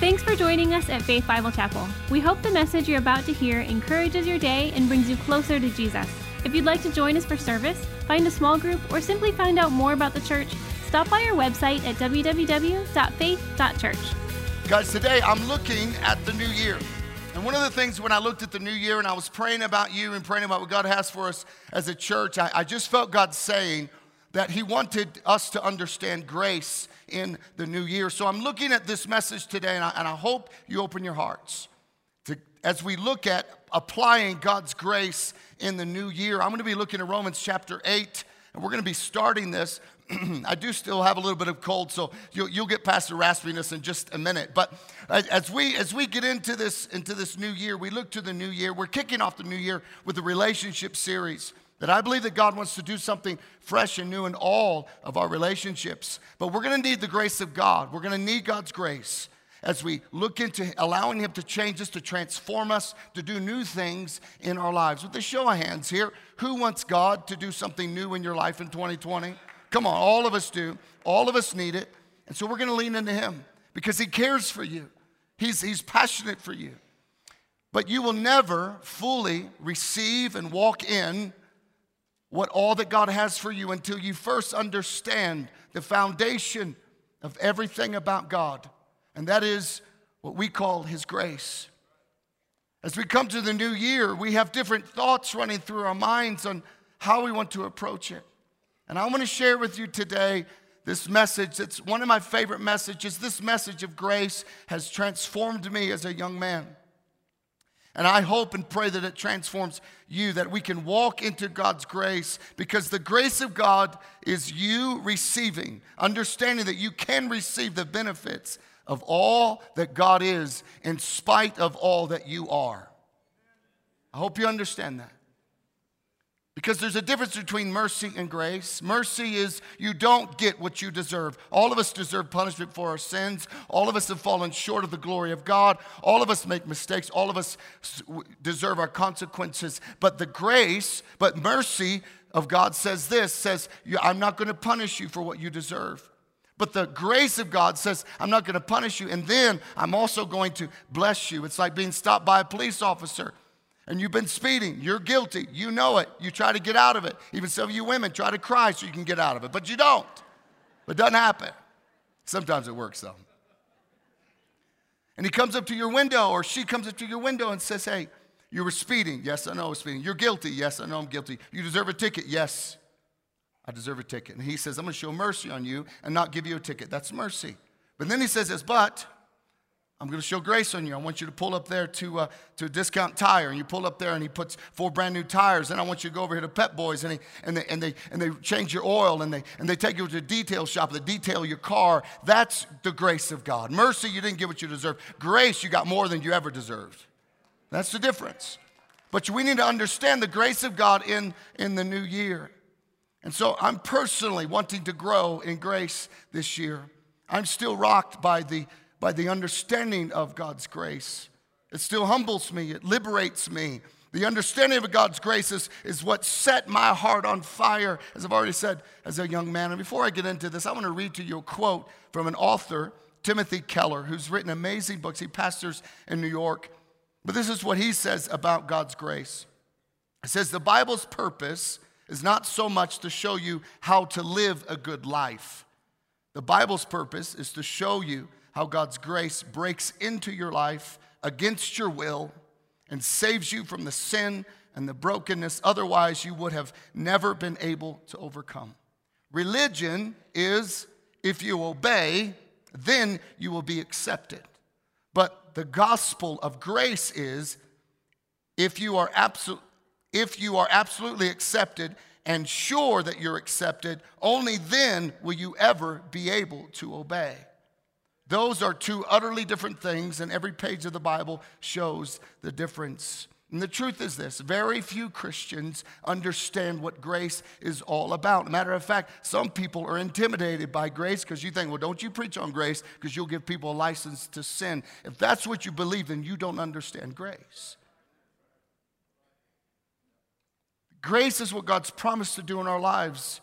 Thanks for joining us at Faith Bible Chapel. We hope the message you're about to hear encourages your day and brings you closer to Jesus. If you'd like to join us for service, find a small group, or simply find out more about the church, stop by our website at www.faith.church. Guys, today I'm looking at the new year. And one of the things when I looked at the new year and I was praying about you and praying about what God has for us as a church, I, I just felt God saying that He wanted us to understand grace in the new year. So I'm looking at this message today, and I, and I hope you open your hearts to, as we look at applying God's grace in the new year. I'm going to be looking at Romans chapter 8, and we're going to be starting this. I do still have a little bit of cold, so you'll, you'll, get past the raspiness in just a minute. But as we as we get into this into this new year, we look to the new year. We're kicking off the new year with the relationship series. That I believe that God wants to do something fresh and new in all of our relationships. But we're going to need the grace of God. We're going to need God's grace as we look into allowing Him to change us, to transform us, to do new things in our lives. With the show of hands here, who wants God to do something new in your life in 2020? Come on, all of us do. All of us need it. And so we're going to lean into Him because He cares for you, He's, he's passionate for you. But you will never fully receive and walk in what all that God has for you until you first understand the foundation of everything about God, and that is what we call His grace. As we come to the new year, we have different thoughts running through our minds on how we want to approach it. And I want to share with you today this message. It's one of my favorite messages. This message of grace has transformed me as a young man. And I hope and pray that it transforms you, that we can walk into God's grace because the grace of God is you receiving, understanding that you can receive the benefits of all that God is in spite of all that you are. I hope you understand that. Because there's a difference between mercy and grace. Mercy is you don't get what you deserve. All of us deserve punishment for our sins. All of us have fallen short of the glory of God. All of us make mistakes. All of us deserve our consequences. But the grace, but mercy of God says this says, I'm not going to punish you for what you deserve. But the grace of God says, I'm not going to punish you. And then I'm also going to bless you. It's like being stopped by a police officer and you've been speeding, you're guilty. You know it. You try to get out of it. Even some of you women try to cry so you can get out of it, but you don't. It doesn't happen. Sometimes it works though. And he comes up to your window, or she comes up to your window and says, Hey, you were speeding. Yes, I know I was speeding. You're guilty. Yes, I know I'm guilty. You deserve a ticket. Yes, I deserve a ticket. And he says, I'm going to show mercy on you and not give you a ticket. That's mercy. But then he says this, but I'm going to show grace on you. I want you to pull up there to, uh, to a discount tire. And you pull up there and he puts four brand new tires. Then I want you to go over here to Pep Boys and, he, and, they, and, they, and they change your oil and they, and they take you to a detail shop. They detail your car. That's the grace of God. Mercy, you didn't get what you deserved. Grace, you got more than you ever deserved. That's the difference. But we need to understand the grace of God in, in the new year. And so I'm personally wanting to grow in grace this year. I'm still rocked by the by the understanding of God's grace. It still humbles me, it liberates me. The understanding of God's grace is, is what set my heart on fire, as I've already said, as a young man. And before I get into this, I want to read to you a quote from an author, Timothy Keller, who's written amazing books. He pastors in New York. But this is what he says about God's grace. It says, The Bible's purpose is not so much to show you how to live a good life. The Bible's purpose is to show you how God's grace breaks into your life against your will and saves you from the sin and the brokenness otherwise you would have never been able to overcome. Religion is if you obey, then you will be accepted. But the gospel of grace is if you are if you are absolutely accepted and sure that you're accepted, only then will you ever be able to obey. Those are two utterly different things, and every page of the Bible shows the difference. And the truth is this very few Christians understand what grace is all about. Matter of fact, some people are intimidated by grace because you think, well, don't you preach on grace because you'll give people a license to sin. If that's what you believe, then you don't understand grace. Grace is what God's promised to do in our lives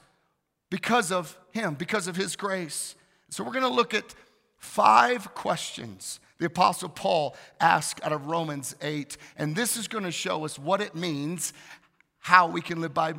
because of Him, because of His grace. So we're going to look at five questions the Apostle Paul asked out of Romans 8. And this is going to show us what it means, how we can live by,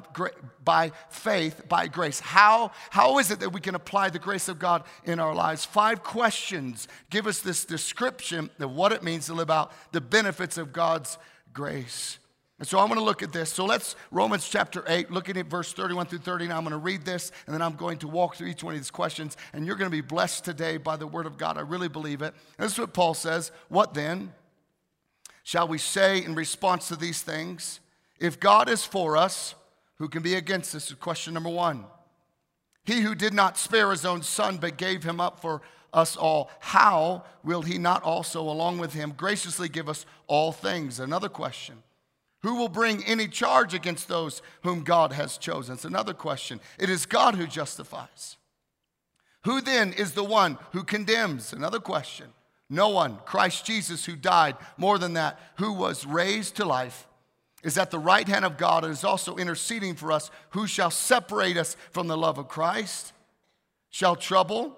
by faith, by grace. How, how is it that we can apply the grace of God in our lives? Five questions give us this description of what it means to live out the benefits of God's grace. And so I want to look at this. So let's, Romans chapter 8, looking at verse 31 through thirty. 39. I'm going to read this, and then I'm going to walk through each one of these questions. And you're going to be blessed today by the word of God. I really believe it. And this is what Paul says. What then shall we say in response to these things? If God is for us, who can be against us? Question number one. He who did not spare his own son, but gave him up for us all, how will he not also, along with him, graciously give us all things? Another question. Who will bring any charge against those whom God has chosen? It's another question. It is God who justifies. Who then is the one who condemns? Another question. No one. Christ Jesus, who died, more than that, who was raised to life, is at the right hand of God and is also interceding for us. Who shall separate us from the love of Christ? Shall trouble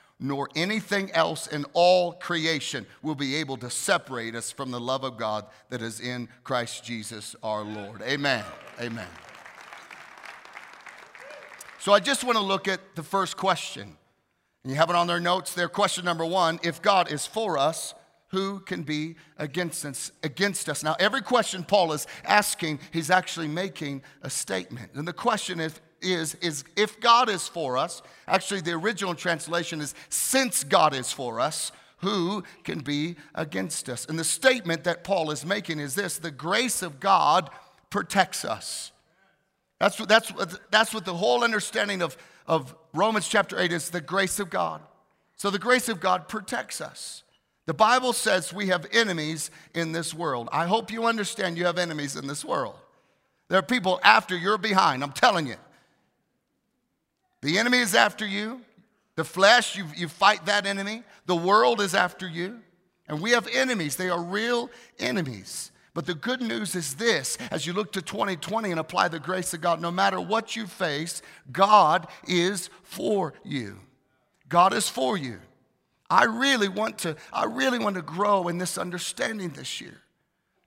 nor anything else in all creation will be able to separate us from the love of God that is in Christ Jesus our Lord. Amen. Amen. So I just want to look at the first question. And You have it on their notes there. Question number one If God is for us, who can be against us, against us? Now, every question Paul is asking, he's actually making a statement. And the question is is, is if God is for us, actually, the original translation is since God is for us, who can be against us? And the statement that Paul is making is this the grace of God protects us. That's what, that's that's what the whole understanding of, of Romans chapter 8 is the grace of God. So the grace of God protects us. The Bible says we have enemies in this world. I hope you understand you have enemies in this world. There are people after you're behind, I'm telling you. The enemy is after you. The flesh, you, you fight that enemy. The world is after you. And we have enemies. They are real enemies. But the good news is this as you look to 2020 and apply the grace of God, no matter what you face, God is for you. God is for you. I really want to, I really want to grow in this understanding this year.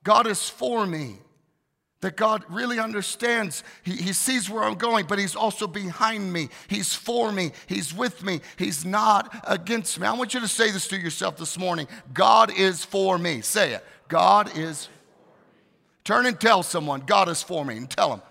God is for me that God really understands. He, he sees where I'm going, but He's also behind me. He's for me. He's with me. He's not against me. I want you to say this to yourself this morning God is for me. Say it. God is. Turn and tell someone, God is for me, and tell them.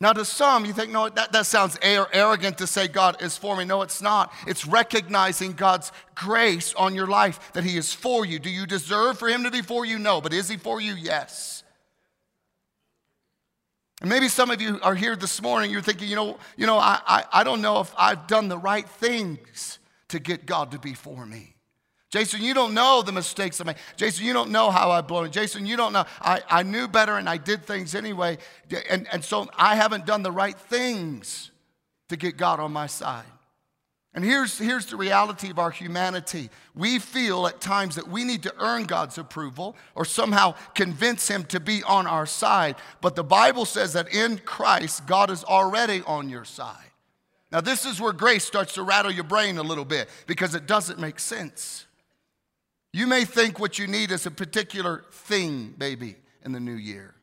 Now, to some, you think, no, that, that sounds arrogant to say God is for me. No, it's not. It's recognizing God's grace on your life, that He is for you. Do you deserve for Him to be for you? No. But is He for you? Yes. And maybe some of you are here this morning, you're thinking, you know, you know I, I, I don't know if I've done the right things to get God to be for me. Jason, you don't know the mistakes I made. Jason, you don't know how I've blown it. Jason, you don't know. I, I knew better and I did things anyway. And, and so I haven't done the right things to get God on my side. And here's, here's the reality of our humanity. We feel at times that we need to earn God's approval or somehow convince Him to be on our side. But the Bible says that in Christ, God is already on your side. Now, this is where grace starts to rattle your brain a little bit because it doesn't make sense. You may think what you need is a particular thing, baby, in the new year,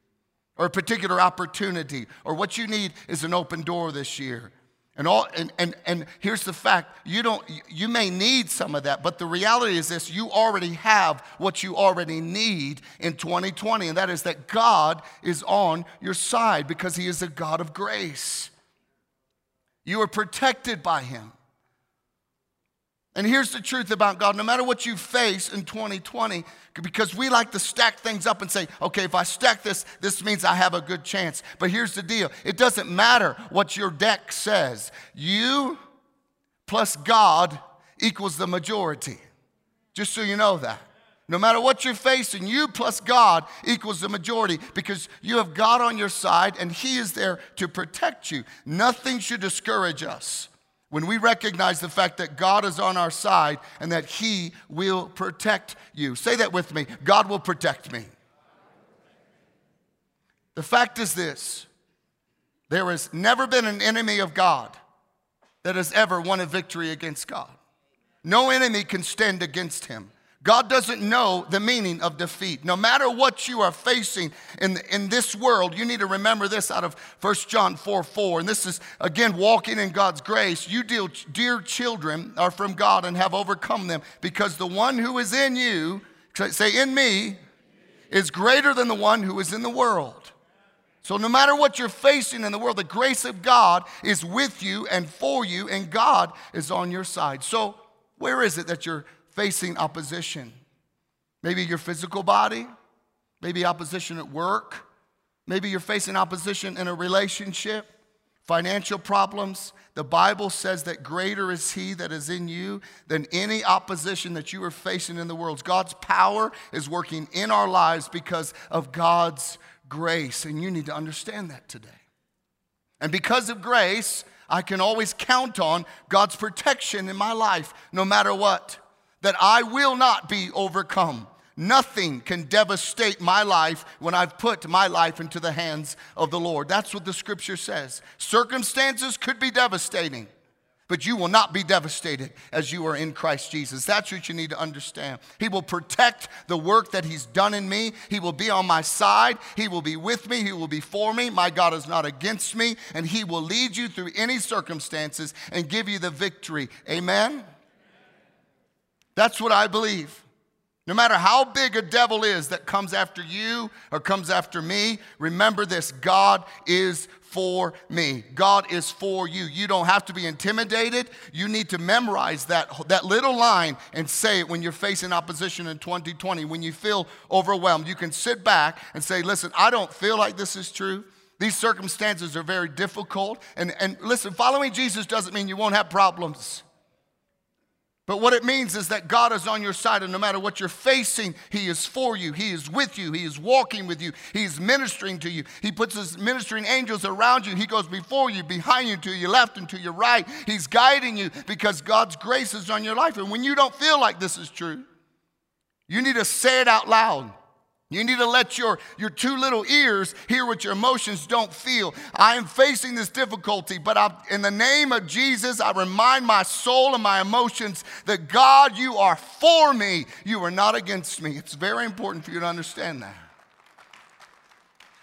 or a particular opportunity, or what you need is an open door this year. And, all, and, and, and here's the fact you, don't, you may need some of that, but the reality is this you already have what you already need in 2020, and that is that God is on your side because He is a God of grace. You are protected by Him. And here's the truth about God no matter what you face in 2020, because we like to stack things up and say, okay, if I stack this, this means I have a good chance. But here's the deal it doesn't matter what your deck says, you plus God equals the majority. Just so you know that. No matter what you're facing, you plus God equals the majority because you have God on your side and He is there to protect you. Nothing should discourage us when we recognize the fact that God is on our side and that He will protect you. Say that with me God will protect me. The fact is this there has never been an enemy of God that has ever won a victory against God. No enemy can stand against Him. God doesn't know the meaning of defeat. No matter what you are facing in, in this world, you need to remember this out of 1 John 4 4. And this is, again, walking in God's grace. You, dear, dear children, are from God and have overcome them because the one who is in you, say, in me, is greater than the one who is in the world. So, no matter what you're facing in the world, the grace of God is with you and for you, and God is on your side. So, where is it that you're facing opposition. Maybe your physical body, maybe opposition at work, maybe you're facing opposition in a relationship, financial problems. The Bible says that greater is He that is in you than any opposition that you are facing in the world. God's power is working in our lives because of God's grace, and you need to understand that today. And because of grace, I can always count on God's protection in my life no matter what that I will not be overcome. Nothing can devastate my life when I've put my life into the hands of the Lord. That's what the scripture says. Circumstances could be devastating, but you will not be devastated as you are in Christ Jesus. That's what you need to understand. He will protect the work that He's done in me. He will be on my side. He will be with me. He will be for me. My God is not against me, and He will lead you through any circumstances and give you the victory. Amen. That's what I believe. No matter how big a devil is that comes after you or comes after me, remember this God is for me. God is for you. You don't have to be intimidated. You need to memorize that, that little line and say it when you're facing opposition in 2020. When you feel overwhelmed, you can sit back and say, Listen, I don't feel like this is true. These circumstances are very difficult. And, and listen, following Jesus doesn't mean you won't have problems. But what it means is that God is on your side, and no matter what you're facing, He is for you. He is with you. He is walking with you. He is ministering to you. He puts His ministering angels around you. He goes before you, behind you, to your left and to your right. He's guiding you because God's grace is on your life. And when you don't feel like this is true, you need to say it out loud. You need to let your, your two little ears hear what your emotions don't feel. I am facing this difficulty, but I, in the name of Jesus, I remind my soul and my emotions that God, you are for me. You are not against me. It's very important for you to understand that.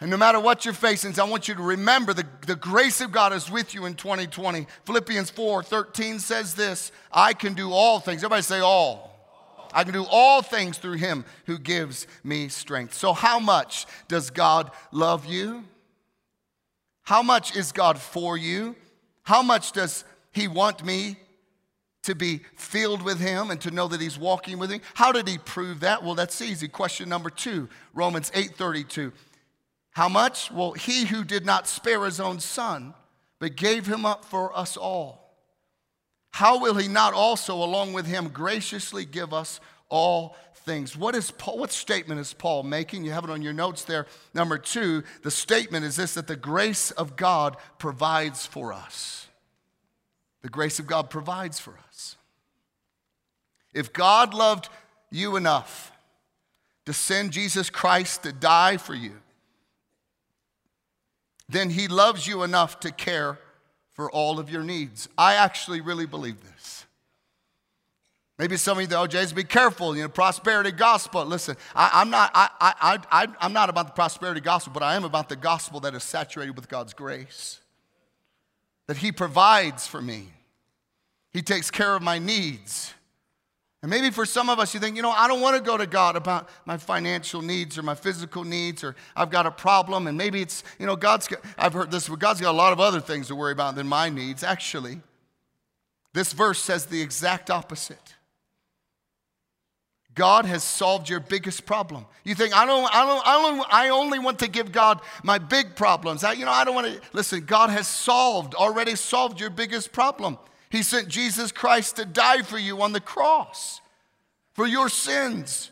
And no matter what you're facing, I want you to remember the, the grace of God is with you in 2020. Philippians 4 13 says this I can do all things. Everybody say all. I can do all things through him who gives me strength. So, how much does God love you? How much is God for you? How much does he want me to be filled with him and to know that he's walking with me? How did he prove that? Well, that's easy. Question number 2, Romans 8:32. How much? Well, he who did not spare his own son, but gave him up for us all how will he not also, along with him, graciously give us all things? What is Paul, what statement is Paul making? You have it on your notes there. Number two, the statement is this that the grace of God provides for us. The grace of God provides for us. If God loved you enough to send Jesus Christ to die for you, then he loves you enough to care for all of your needs. I actually really believe this. Maybe some of you, though, Jays, be careful. You know, prosperity gospel. Listen, I, am not. I, I, I, I'm not about the prosperity gospel, but I am about the gospel that is saturated with God's grace. That He provides for me. He takes care of my needs. And maybe for some of us, you think, you know, I don't want to go to God about my financial needs or my physical needs, or I've got a problem. And maybe it's, you know, God's got, I've heard this, but God's got a lot of other things to worry about than my needs. Actually, this verse says the exact opposite. God has solved your biggest problem. You think, I don't, I don't, I don't, I only want to give God my big problems. I, you know, I don't want to, listen, God has solved, already solved your biggest problem. He sent Jesus Christ to die for you on the cross. for your sins.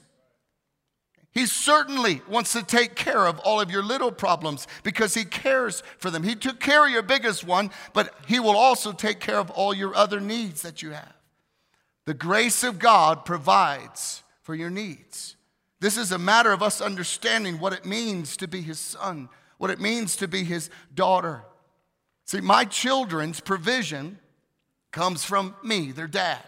He certainly wants to take care of all of your little problems because He cares for them. He took care of your biggest one, but He will also take care of all your other needs that you have. The grace of God provides for your needs. This is a matter of us understanding what it means to be His son, what it means to be His daughter. See, my children's provision comes from me, their dad.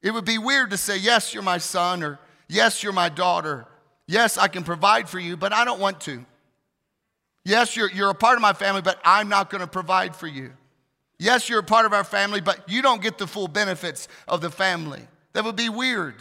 It would be weird to say, Yes, you're my son, or Yes, you're my daughter. Yes, I can provide for you, but I don't want to. Yes, you're, you're a part of my family, but I'm not going to provide for you. Yes, you're a part of our family, but you don't get the full benefits of the family. That would be weird.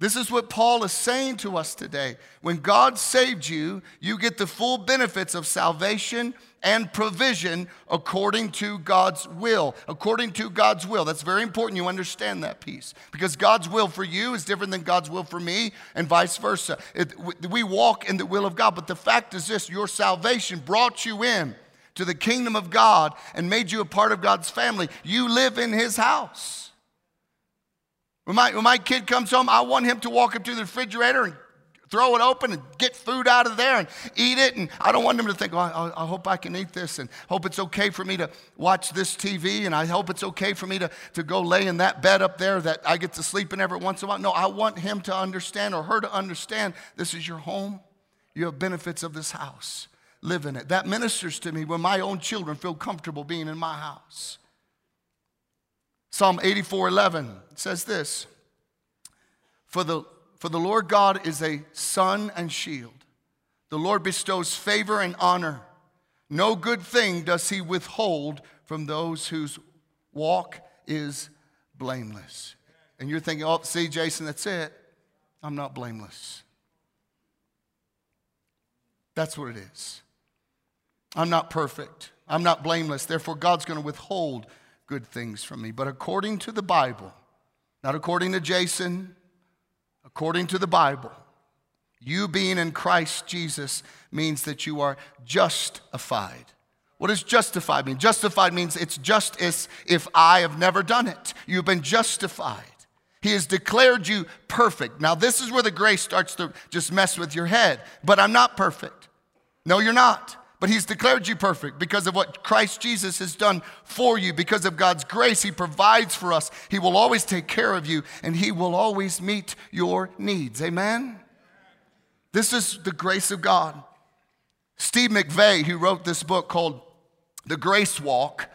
This is what Paul is saying to us today. When God saved you, you get the full benefits of salvation and provision according to God's will. According to God's will. That's very important you understand that piece because God's will for you is different than God's will for me and vice versa. It, we walk in the will of God, but the fact is this your salvation brought you in to the kingdom of God and made you a part of God's family. You live in His house. When my, when my kid comes home, I want him to walk up to the refrigerator and throw it open and get food out of there and eat it. And I don't want him to think, oh, I, I, hope I can eat this and hope it's okay for me to watch this TV and I hope it's okay for me to, to go lay in that bed up there that I get to sleep in every once in a while. No, I want him to understand or her to understand this is your home. You have benefits of this house. Live in it. That ministers to me when my own children feel comfortable being in my house. Psalm 84 11 says this for the, for the Lord God is a sun and shield. The Lord bestows favor and honor. No good thing does he withhold from those whose walk is blameless. And you're thinking, oh, see, Jason, that's it. I'm not blameless. That's what it is. I'm not perfect. I'm not blameless. Therefore, God's going to withhold good things from me. But according to the Bible, not according to Jason, according to the Bible, you being in Christ Jesus means that you are justified. What does justified mean? Justified means it's just as if I have never done it. You've been justified. He has declared you perfect. Now, this is where the grace starts to just mess with your head. But I'm not perfect. No, you're not but He's declared you perfect because of what Christ Jesus has done for you. Because of God's grace, He provides for us. He will always take care of you and He will always meet your needs. Amen? This is the grace of God. Steve McVey, who wrote this book called The Grace Walk,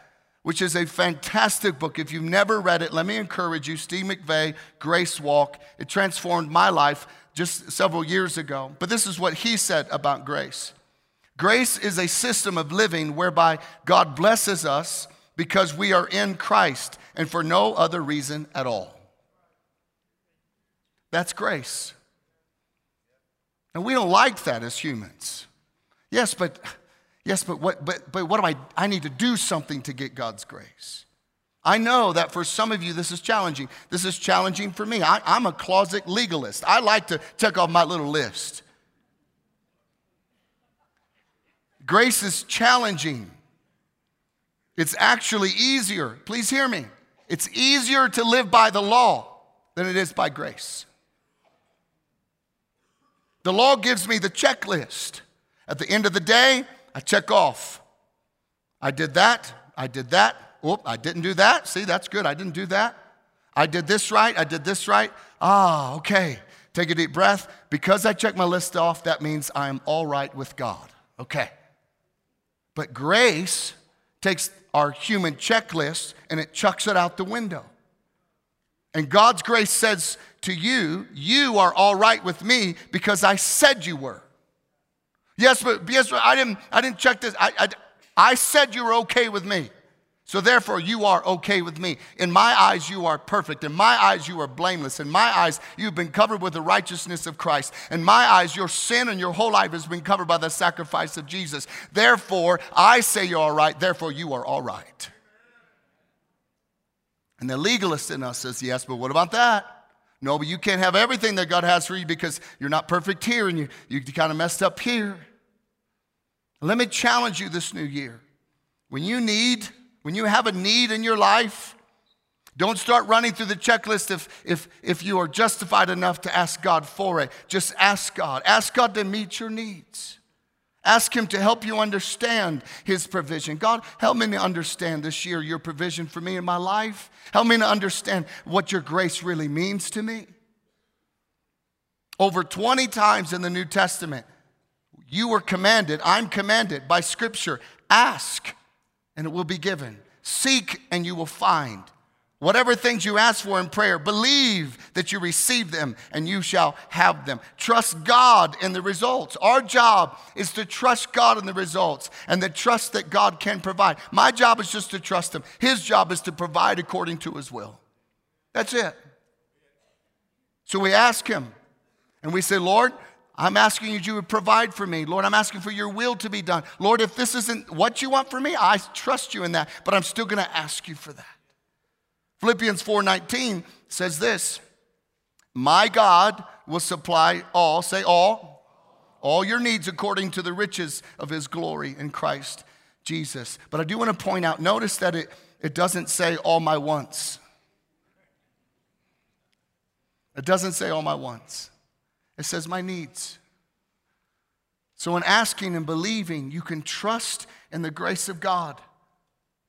which is a fantastic book. If you've never read it, let me encourage you. Steve McVey, Grace Walk. It transformed my life just several years ago. But this is what he said about grace. Grace is a system of living whereby God blesses us because we are in Christ and for no other reason at all. That's grace. And we don't like that as humans. Yes, but yes, but what but but what do I I need to do something to get God's grace. I know that for some of you this is challenging. This is challenging for me. I, I'm a closet legalist. I like to check off my little list. Grace is challenging. It's actually easier. Please hear me. It's easier to live by the law than it is by grace. The law gives me the checklist. At the end of the day, I check off. I did that. I did that. Oh, I didn't do that. See, that's good. I didn't do that. I did this right. I did this right. Ah, okay. Take a deep breath. Because I checked my list off, that means I'm all right with God. Okay. But grace takes our human checklist and it chucks it out the window. And God's grace says to you, You are all right with me because I said you were. Yes, but yes, but I didn't, I didn't check this. I, I, I said you were okay with me. So therefore, you are okay with me. In my eyes, you are perfect. In my eyes, you are blameless. In my eyes, you've been covered with the righteousness of Christ. In my eyes, your sin and your whole life has been covered by the sacrifice of Jesus. Therefore, I say you're all right. Therefore, you are all right. And the legalist in us says, yes, but what about that? No, but you can't have everything that God has for you because you're not perfect here and you, you kind of messed up here. Let me challenge you this new year. When you need when you have a need in your life, Don't start running through the checklist if, if, if you are justified enough to ask God for it. Just ask God. Ask God to meet your needs. Ask Him to help you understand His provision. God, help me to understand this year your provision for me in my life. Help me to understand what your grace really means to me. Over 20 times in the New Testament, you were commanded, I'm commanded by Scripture ask and it will be given, seek and you will find. Whatever things you ask for in prayer, believe that you receive them and you shall have them. Trust God in the results. Our job is to trust God in the results and the trust that God can provide. My job is just to trust Him. His job is to provide according to His will. That's it. So we ask Him and we say, Lord, I'm asking you to provide for me. Lord, I'm asking for your will to be done. Lord, if this isn't what you want for me, I trust you in that, but I'm still going to ask you for that. Philippians 4:19 says this, "My God will supply all, say all, all your needs according to the riches of his glory in Christ Jesus." But I do want to point out, notice that it, it doesn't say all my wants. It doesn't say all my wants. It says my needs. So, in asking and believing, you can trust in the grace of God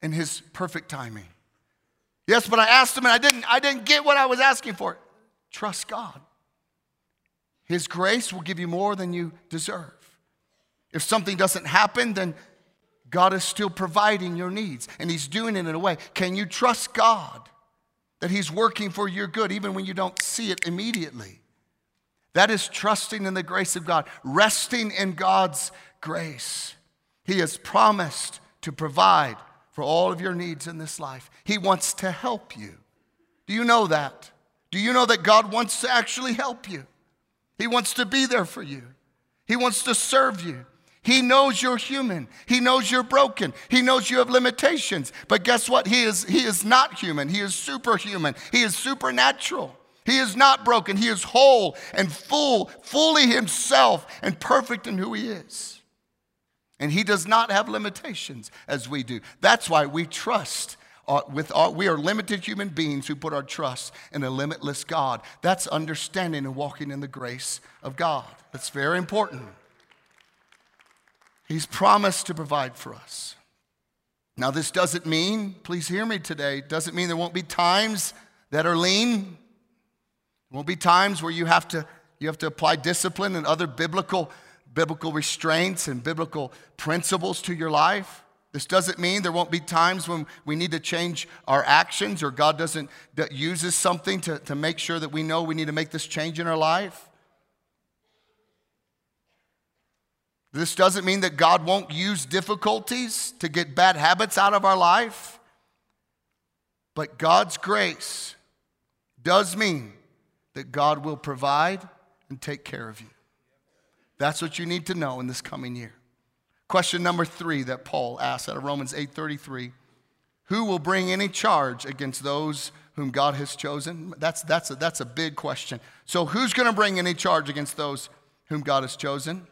and His perfect timing. Yes, but I asked him and I didn't, I didn't get what I was asking for. Trust God. His grace will give you more than you deserve. If something doesn't happen, then God is still providing your needs and He's doing it in a way. Can you trust God that He's working for your good even when you don't see it immediately? That is trusting in the grace of God, resting in God's grace. He has promised to provide for all of your needs in this life. He wants to help you. Do you know that? Do you know that God wants to actually help you? He wants to be there for you. He wants to serve you. He knows you're human. He knows you're broken. He knows you have limitations. But guess what? He is, he is not human. He is superhuman. He is supernatural. He is not broken. He is whole and full, fully himself and perfect in who he is. And he does not have limitations as we do. That's why we trust. Uh, with our, we are limited human beings who put our trust in a limitless God. That's understanding and walking in the grace of God. That's very important. He's promised to provide for us. Now, this doesn't mean, please hear me today, doesn't mean there won't be times that are lean. Won't be times where you have to, you have to apply discipline and other biblical biblical restraints and biblical principles to your life. This doesn't mean there won't be times when we need to change our actions or God doesn't that uses something to, to make sure that we know we need to make this change in our life. This doesn't mean that God won't use difficulties to get bad habits out of our life. But God's grace does mean that God will provide and take care of you. That's what you need to know in this coming year. Question number three that Paul asks out of Romans 8:33. Who will bring any charge against those whom God has chosen? That's, that's, a, that's a big question. So, who's going to bring any charge against those whom God has chosen?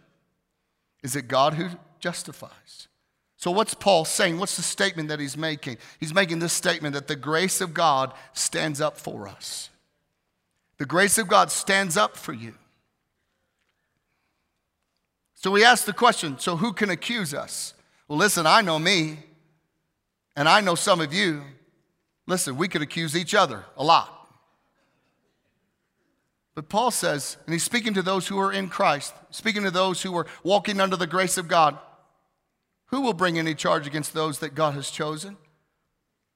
Is it God who justifies? So, what's Paul saying? What's the statement that he's making? He's making this statement that the grace of God stands up for us. The grace of God stands up for you. So we ask the question so who can accuse us? Well, listen, I know me, and I know some of you. Listen, we could accuse each other a lot. But Paul says, and he's speaking to those who are in Christ, speaking to those who are walking under the grace of God, who will bring any charge against those that God has chosen?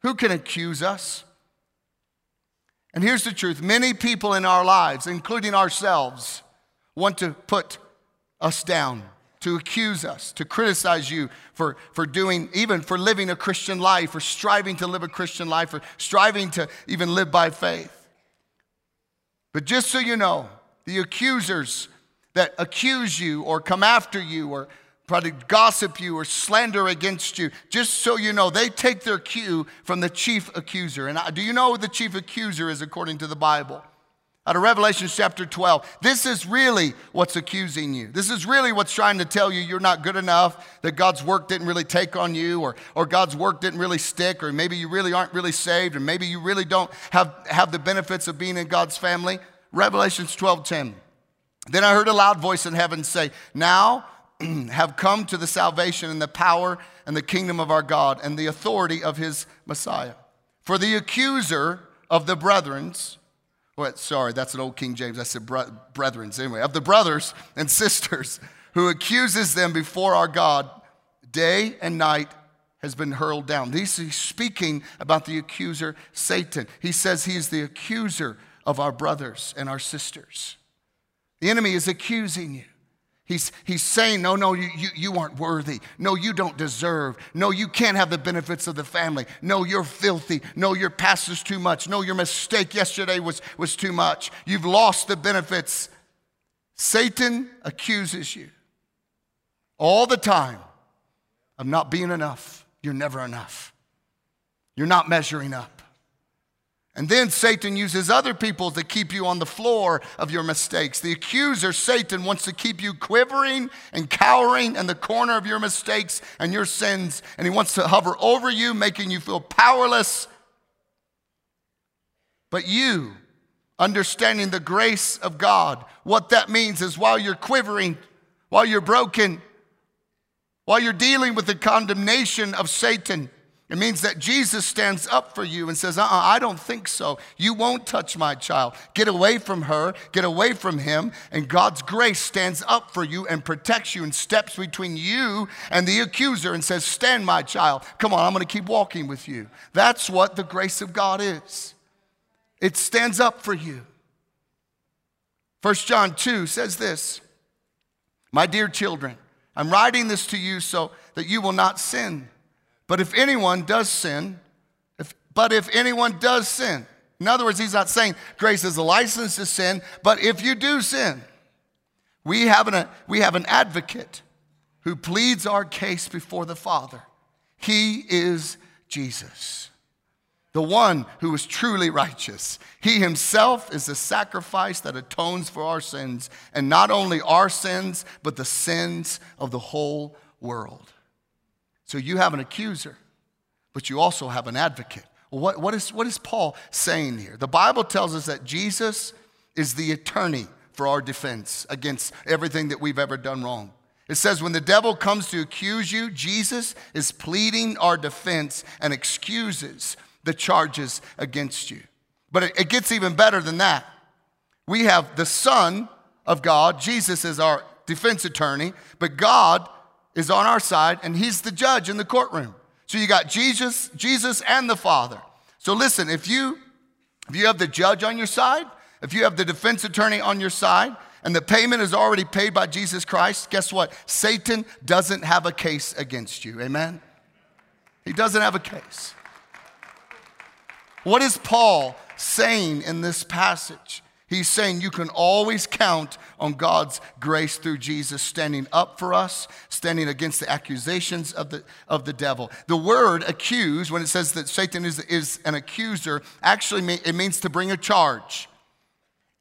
Who can accuse us? And here's the truth many people in our lives, including ourselves, want to put us down, to accuse us, to criticize you for, for doing, even for living a Christian life, or striving to live a Christian life, or striving to even live by faith. But just so you know, the accusers that accuse you or come after you or probably gossip you or slander against you, just so you know, they take their cue from the chief accuser. And do you know who the chief accuser is according to the Bible? out of Revelation chapter 12. This is really what's accusing you. This is really what's trying to tell you you're not good enough, that God's work didn't really take on you, or, or God's work didn't really stick, or maybe you really aren't really saved, or maybe you really don't have, have the benefits of being in God's family. Revelations 12 10. Then I heard a loud voice in heaven say, Now have come to the salvation and the power and the kingdom of our God and the authority of his Messiah. For the accuser of the brethrens, what, sorry, that's an old King James. I said bre- brethrens anyway, of the brothers and sisters who accuses them before our God day and night has been hurled down. He's speaking about the accuser, Satan. He says he is the accuser of our brothers and our sisters. The enemy is accusing you. He's, he's saying, no, no, you, you, you aren't worthy. No, you don't deserve. No, you can't have the benefits of the family. No, you're filthy. No, your past is too much. No, your mistake yesterday was, was too much. You've lost the benefits. Satan accuses you all the time of not being enough. You're never enough. You're not measuring up. And then Satan uses other people to keep you on the floor of your mistakes. The accuser, Satan, wants to keep you quivering and cowering in the corner of your mistakes and your sins. And he wants to hover over you, making you feel powerless. But you, understanding the grace of God, what that means is while you're quivering, while you're broken, while you're dealing with the condemnation of Satan, it means that Jesus stands up for you and says, uh uh I don't think so. You won't touch my child. Get away from her, get away from him. And God's grace stands up for you and protects you and steps between you and the accuser and says, Stand, my child. Come on, I'm going to keep walking with you. That's what the grace of God is. It stands up for you. 1 John 2 says this My dear children, I'm writing this to you so that you will not sin. But if anyone does sin, if, but if anyone does sin, in other words, he's not saying grace is a license to sin, but if you do sin, we have an, we have an advocate who pleads our case before the Father. He is Jesus, the one who is truly righteous. He himself is the sacrifice that atones for our sins, and not only our sins, but the sins of the whole world. So you have an accuser, but you also have an advocate. What, what, is, what is Paul saying here? The Bible tells us that Jesus is the attorney for our defense against everything that we've ever done wrong. It says, when the devil comes to accuse you, Jesus is pleading our defense and excuses the charges against you. But it, it gets even better than that. We have the Son of God, Jesus is our defense attorney, but God is on our side and he's the judge in the courtroom. So you got Jesus, Jesus and the Father. So listen, if you if you have the judge on your side, if you have the defense attorney on your side, and the payment is already paid by Jesus Christ, guess what? Satan doesn't have a case against you. Amen? He doesn't have a case. What is Paul saying in this passage? He's saying you can always count on God's grace through Jesus standing up for us, standing against the accusations of the, of the devil. The word accuse, when it says that Satan is, is an accuser, actually mean, it means to bring a charge.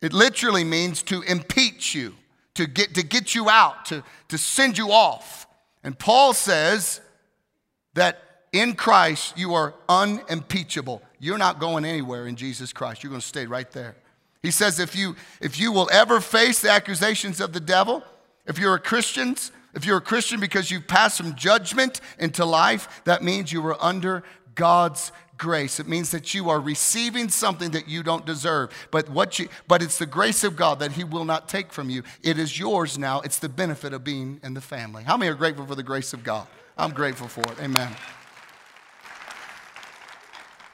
It literally means to impeach you, to get, to get you out, to, to send you off. And Paul says that in Christ you are unimpeachable. You're not going anywhere in Jesus Christ. You're going to stay right there. He says, if you, if you will ever face the accusations of the devil, if you're a Christian, if you're a Christian because you've passed from judgment into life, that means you were under God's grace. It means that you are receiving something that you don't deserve. But what you but it's the grace of God that He will not take from you. It is yours now. It's the benefit of being in the family. How many are grateful for the grace of God? I'm grateful for it. Amen.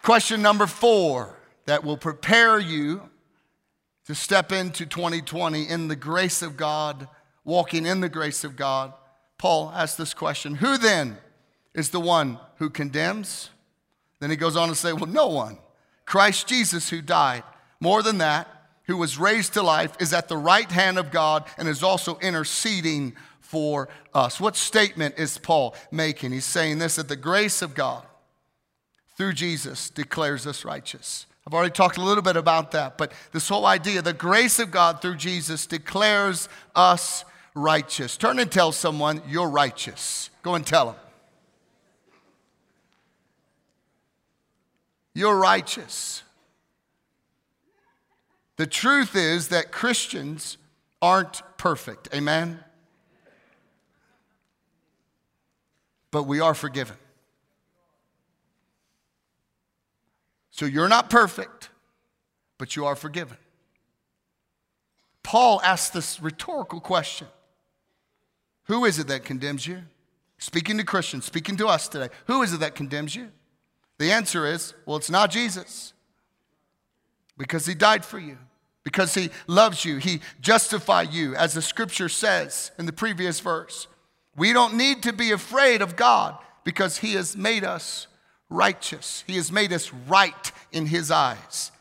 Question number four that will prepare you to step into 2020 in the grace of God, walking in the grace of God, Paul asks this question Who then is the one who condemns? Then he goes on to say, Well, no one. Christ Jesus, who died. More than that, who was raised to life, is at the right hand of God and is also interceding for us. What statement is Paul making? He's saying this that the grace of God through Jesus declares us righteous. I've already talked a little bit about that, but this whole idea, the grace of God through Jesus declares us righteous. Turn and tell someone, you're righteous. Go and tell them. You're righteous. The truth is that Christians aren't perfect. Amen? But we are forgiven. So you're not perfect, but you are forgiven. Paul asked this rhetorical question Who is it that condemns you? Speaking to Christians, speaking to us today, who is it that condemns you? The answer is well, it's not Jesus because he died for you, because he loves you, he justified you, as the scripture says in the previous verse. We don't need to be afraid of God because he has made us righteous. He has made us right in his eyes.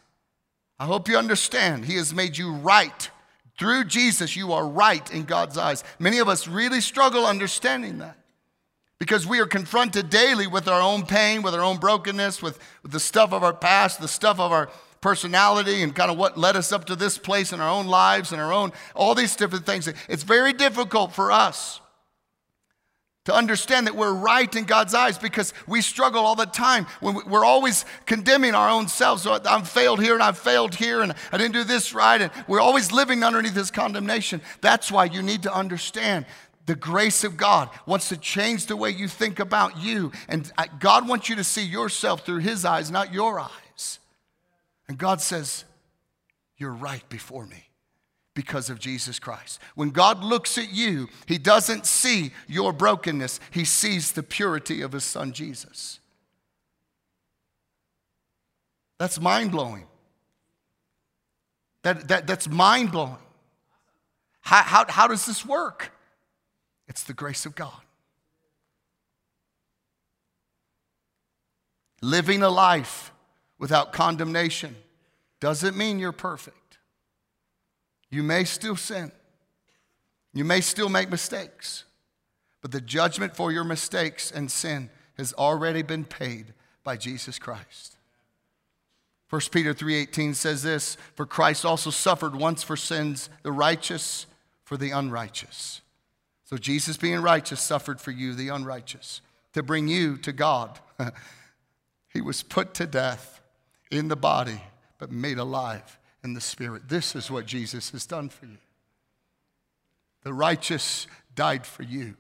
I hope you understand. He has made you right. Through Jesus, you are right in God's eyes. Many of us really struggle understanding that because we are confronted daily with our own pain, with our own brokenness, with, with the stuff of our past, the stuff of our personality, and kind of what led us up to this place in our own lives and our own, all these different things. It's very difficult for us to understand that we're right in God's eyes because we struggle all the time. We're always condemning our own selves. So I've failed here and I've failed here and I didn't do this right. And we're always living underneath this condemnation. That's why you need to understand the grace of God wants to change the way you think about you. And God wants you to see yourself through His eyes, not your eyes. And God says, You're right before me because of Jesus Christ. When God looks at you, He doesn't see your brokenness, He sees the purity of His Son Jesus. That's mind blowing. That, that, that's mind blowing. How, how, how does this work? It's the grace of God. Living a life without condemnation doesn't mean you're perfect. You may still sin, you may still make mistakes, but the judgment for your mistakes and sin has already been paid by Jesus Christ. 1 Peter 3:18 says this, for Christ also suffered once for sins, the righteous for the unrighteous so Jesus, being righteous, suffered for you, the unrighteous, to bring you to God. he was put to death in the body, but made alive in the spirit. This is what Jesus has done for you. The righteous died for you.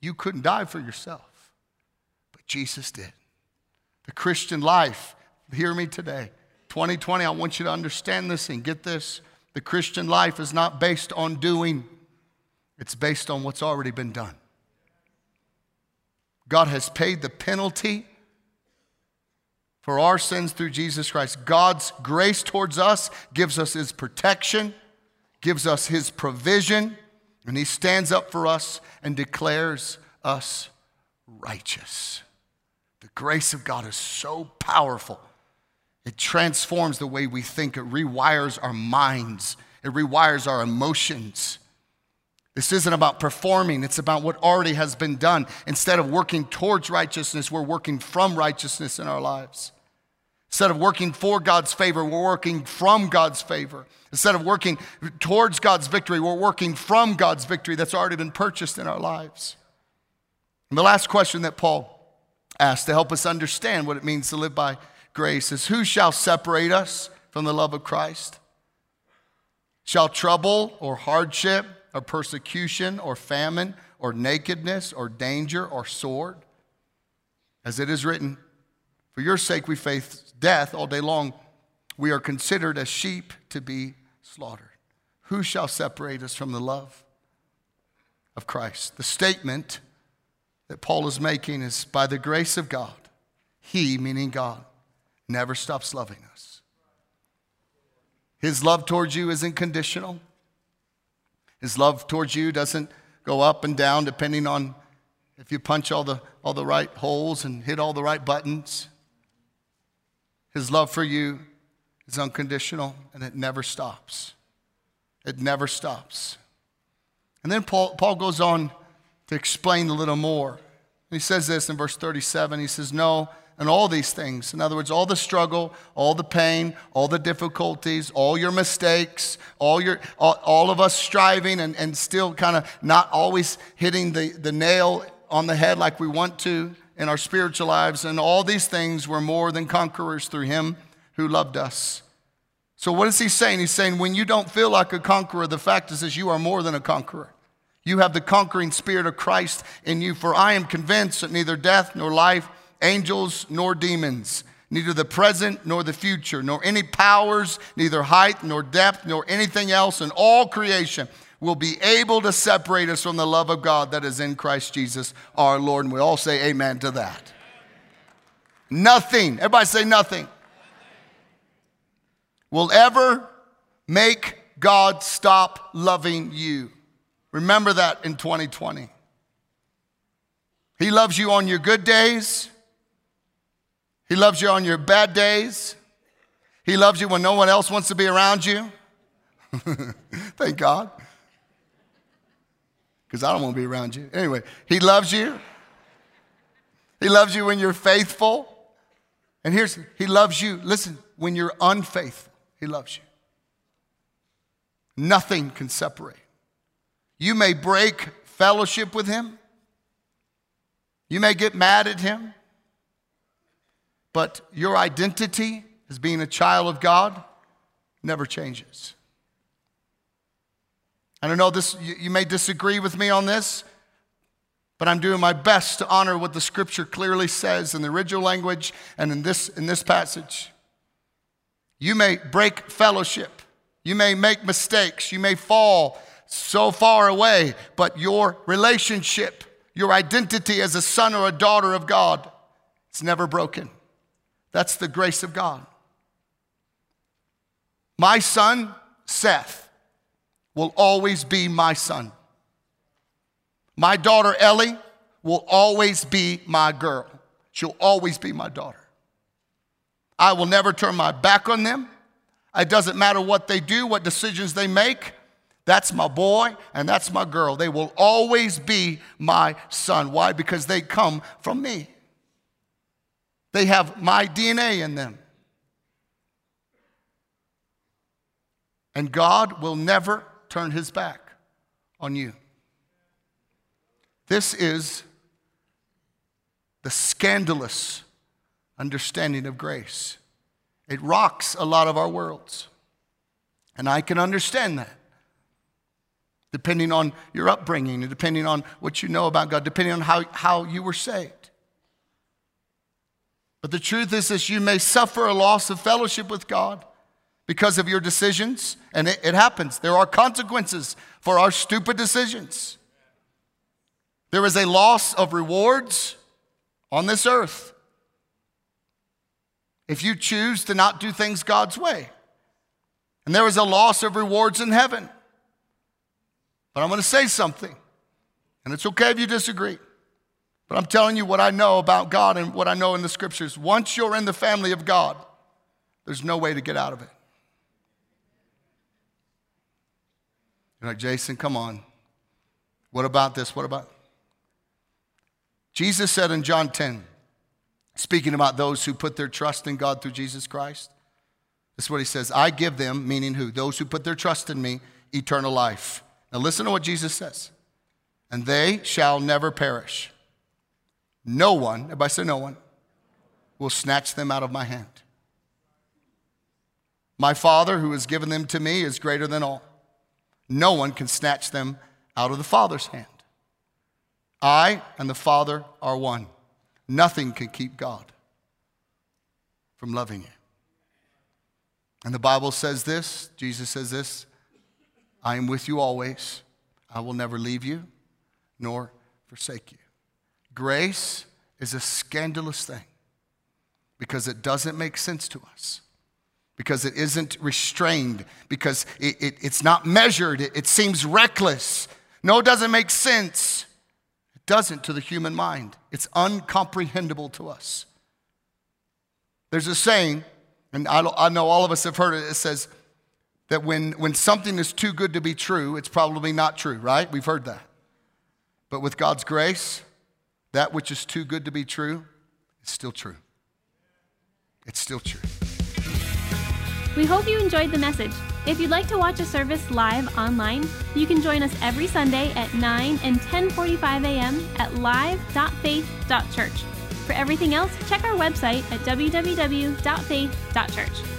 You couldn't die for yourself, but Jesus did. The Christian life, hear me today. 2020, I want you to understand this and get this. The Christian life is not based on doing. It's based on what's already been done. God has paid the penalty for our sins through Jesus Christ. God's grace towards us gives us His protection, gives us His provision, and He stands up for us and declares us righteous. The grace of God is so powerful. It transforms the way we think, it rewires our minds, it rewires our emotions. This isn't about performing, it's about what already has been done. Instead of working towards righteousness, we're working from righteousness in our lives. Instead of working for God's favor, we're working from God's favor. Instead of working towards God's victory, we're working from God's victory that's already been purchased in our lives. And the last question that Paul asked to help us understand what it means to live by grace is Who shall separate us from the love of Christ? Shall trouble or hardship? or persecution or famine or nakedness or danger or sword. As it is written, For your sake we face death all day long. We are considered as sheep to be slaughtered. Who shall separate us from the love of Christ? The statement that Paul is making is by the grace of God, He, meaning God, never stops loving us. His love towards you isn't conditional. His love towards you doesn't go up and down depending on if you punch all the, all the right holes and hit all the right buttons. His love for you is unconditional and it never stops. It never stops. And then Paul, Paul goes on to explain a little more. He says this in verse 37. He says, No, and all these things. In other words, all the struggle, all the pain, all the difficulties, all your mistakes, all, your, all, all of us striving and, and still kind of not always hitting the, the nail on the head like we want to in our spiritual lives. And all these things were more than conquerors through him who loved us. So, what is he saying? He's saying, when you don't feel like a conqueror, the fact is, is you are more than a conqueror. You have the conquering spirit of Christ in you. For I am convinced that neither death nor life, angels nor demons, neither the present nor the future, nor any powers, neither height nor depth, nor anything else in all creation will be able to separate us from the love of God that is in Christ Jesus our Lord. And we all say amen to that. Nothing, everybody say nothing, will ever make God stop loving you. Remember that in 2020. He loves you on your good days. He loves you on your bad days. He loves you when no one else wants to be around you. Thank God. Because I don't want to be around you. Anyway, He loves you. He loves you when you're faithful. And here's, He loves you, listen, when you're unfaithful, He loves you. Nothing can separate. You may break fellowship with him. You may get mad at him. But your identity as being a child of God never changes. I don't know this, you may disagree with me on this, but I'm doing my best to honor what the scripture clearly says in the original language and in this, in this passage. You may break fellowship. You may make mistakes. You may fall so far away, but your relationship, your identity as a son or a daughter of God, it's never broken. That's the grace of God. My son, Seth, will always be my son. My daughter, Ellie, will always be my girl. She'll always be my daughter. I will never turn my back on them. It doesn't matter what they do, what decisions they make. That's my boy and that's my girl. They will always be my son. Why? Because they come from me. They have my DNA in them. And God will never turn his back on you. This is the scandalous understanding of grace. It rocks a lot of our worlds. And I can understand that depending on your upbringing and depending on what you know about God, depending on how, how you were saved. But the truth is that you may suffer a loss of fellowship with God because of your decisions, and it, it happens. There are consequences for our stupid decisions. There is a loss of rewards on this earth if you choose to not do things God's way. And there is a loss of rewards in heaven but I'm going to say something, and it's okay if you disagree. But I'm telling you what I know about God and what I know in the scriptures. Once you're in the family of God, there's no way to get out of it. You're like, Jason, come on. What about this? What about? Jesus said in John 10, speaking about those who put their trust in God through Jesus Christ, this is what he says I give them, meaning who? Those who put their trust in me, eternal life. Now, listen to what Jesus says. And they shall never perish. No one, everybody say no one, will snatch them out of my hand. My Father, who has given them to me, is greater than all. No one can snatch them out of the Father's hand. I and the Father are one. Nothing can keep God from loving you. And the Bible says this, Jesus says this I am with you always. I will never leave you nor forsake you. Grace is a scandalous thing because it doesn't make sense to us, because it isn't restrained, because it, it, it's not measured, it, it seems reckless. No, it doesn't make sense. It doesn't to the human mind, it's uncomprehendable to us. There's a saying, and I, I know all of us have heard it, it says, that when, when something is too good to be true, it's probably not true, right? We've heard that. But with God's grace, that which is too good to be true is still true. It's still true. We hope you enjoyed the message. If you'd like to watch a service live online, you can join us every Sunday at 9 and 10:45 a.m. at live.faith.church. For everything else, check our website at www.faith.church.